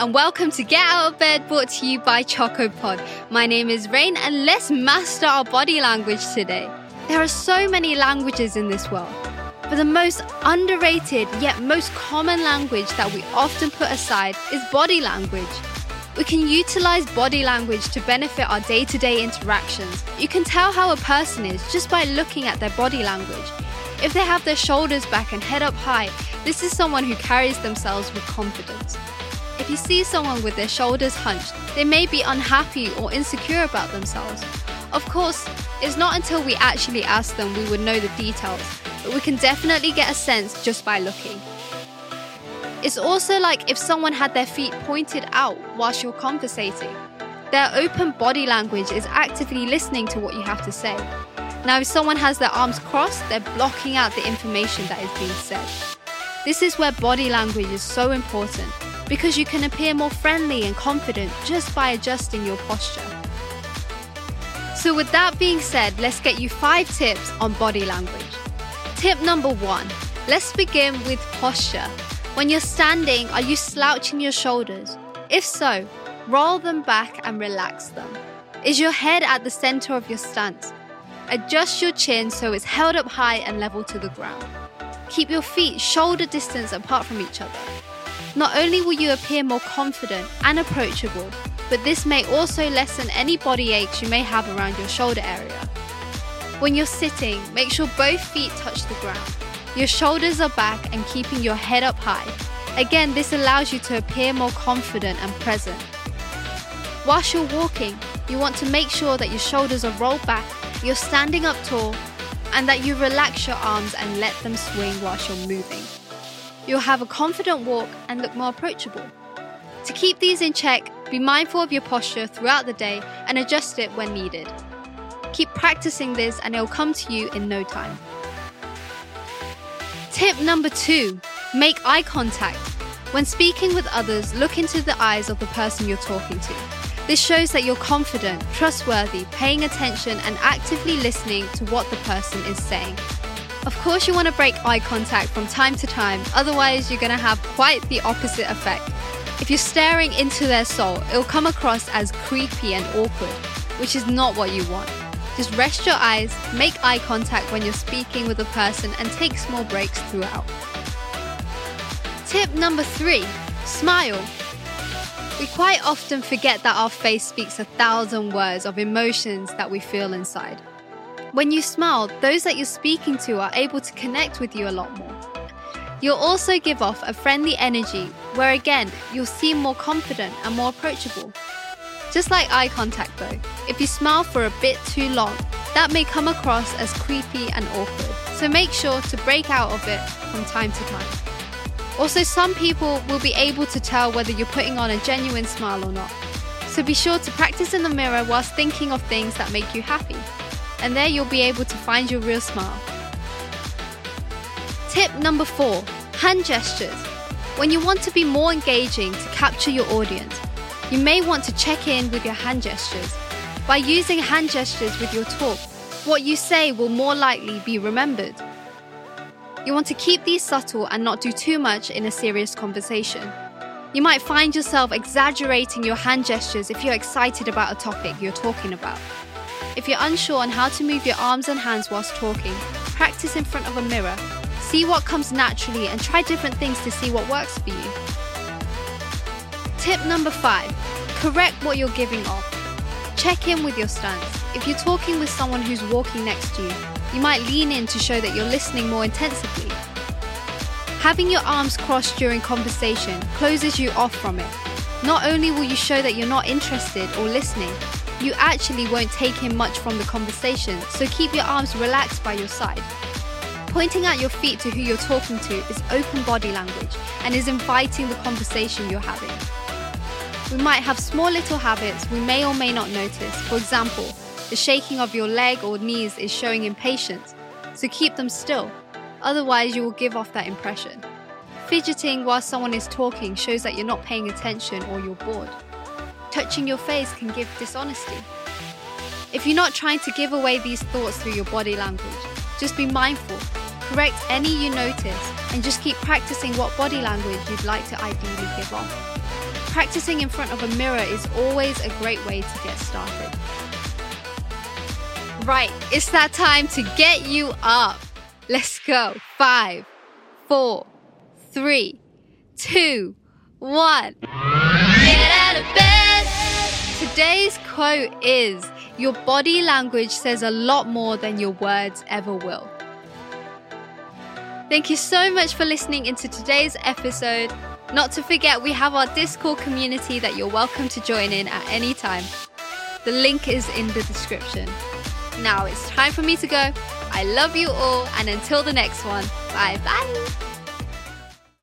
and welcome to Get Out of Bed brought to you by CHXCO POD. My name is Rain and let's master our body language today. There are so many languages in this world, but the most underrated yet most common language that we often put aside is body language. We can utilize body language to benefit our day to day interactions. You can tell how a person is just by looking at their body language. If they have their shoulders back and head up high, this is someone who carries themselves with confidence. If you see someone with their shoulders hunched, they may be unhappy or insecure about themselves. Of course, it's not until we actually ask them we would know the details, but we can definitely get a sense just by looking. It's also like if someone had their feet pointed out whilst you're conversating. Their open body language is actively listening to what you have to say. Now, if someone has their arms crossed, they're blocking out the information that is being said. This is where body language is so important because you can appear more friendly and confident just by adjusting your posture. So, with that being said, let's get you five tips on body language. Tip number one let's begin with posture. When you're standing, are you slouching your shoulders? If so, roll them back and relax them. Is your head at the center of your stance? Adjust your chin so it's held up high and level to the ground. Keep your feet shoulder distance apart from each other. Not only will you appear more confident and approachable, but this may also lessen any body aches you may have around your shoulder area. When you're sitting, make sure both feet touch the ground. Your shoulders are back and keeping your head up high. Again, this allows you to appear more confident and present. Whilst you're walking, you want to make sure that your shoulders are rolled back, you're standing up tall, and that you relax your arms and let them swing whilst you're moving. You'll have a confident walk and look more approachable. To keep these in check, be mindful of your posture throughout the day and adjust it when needed. Keep practicing this and it'll come to you in no time. Tip number two make eye contact. When speaking with others, look into the eyes of the person you're talking to. This shows that you're confident, trustworthy, paying attention, and actively listening to what the person is saying. Of course, you want to break eye contact from time to time, otherwise, you're going to have quite the opposite effect. If you're staring into their soul, it'll come across as creepy and awkward, which is not what you want. Just rest your eyes, make eye contact when you're speaking with a person, and take small breaks throughout. Tip number three smile. We quite often forget that our face speaks a thousand words of emotions that we feel inside. When you smile, those that you're speaking to are able to connect with you a lot more. You'll also give off a friendly energy where again, you'll seem more confident and more approachable. Just like eye contact though, if you smile for a bit too long, that may come across as creepy and awkward. So make sure to break out of it from time to time. Also, some people will be able to tell whether you're putting on a genuine smile or not. So be sure to practice in the mirror whilst thinking of things that make you happy. And there you'll be able to find your real smile. Tip number four hand gestures. When you want to be more engaging to capture your audience, you may want to check in with your hand gestures. By using hand gestures with your talk, what you say will more likely be remembered. You want to keep these subtle and not do too much in a serious conversation. You might find yourself exaggerating your hand gestures if you're excited about a topic you're talking about. If you're unsure on how to move your arms and hands whilst talking, practice in front of a mirror. See what comes naturally and try different things to see what works for you. Tip number five correct what you're giving off. Check in with your stance. If you're talking with someone who's walking next to you, you might lean in to show that you're listening more intensively. Having your arms crossed during conversation closes you off from it. Not only will you show that you're not interested or listening, you actually won't take in much from the conversation, so keep your arms relaxed by your side. Pointing out your feet to who you're talking to is open body language and is inviting the conversation you're having. We might have small little habits we may or may not notice. For example, the shaking of your leg or knees is showing impatience, so keep them still. Otherwise, you will give off that impression. Fidgeting while someone is talking shows that you're not paying attention or you're bored. Touching your face can give dishonesty. If you're not trying to give away these thoughts through your body language, just be mindful, correct any you notice, and just keep practicing what body language you'd like to ideally give off. practicing in front of a mirror is always a great way to get started. Right, it's that time to get you up. Let's go. Five, four, three, two, one. Get out of bed. Today's quote is Your body language says a lot more than your words ever will. Thank you so much for listening into today's episode. Not to forget, we have our Discord community that you're welcome to join in at any time. The link is in the description. Now it's time for me to go. I love you all, and until the next one, bye bye.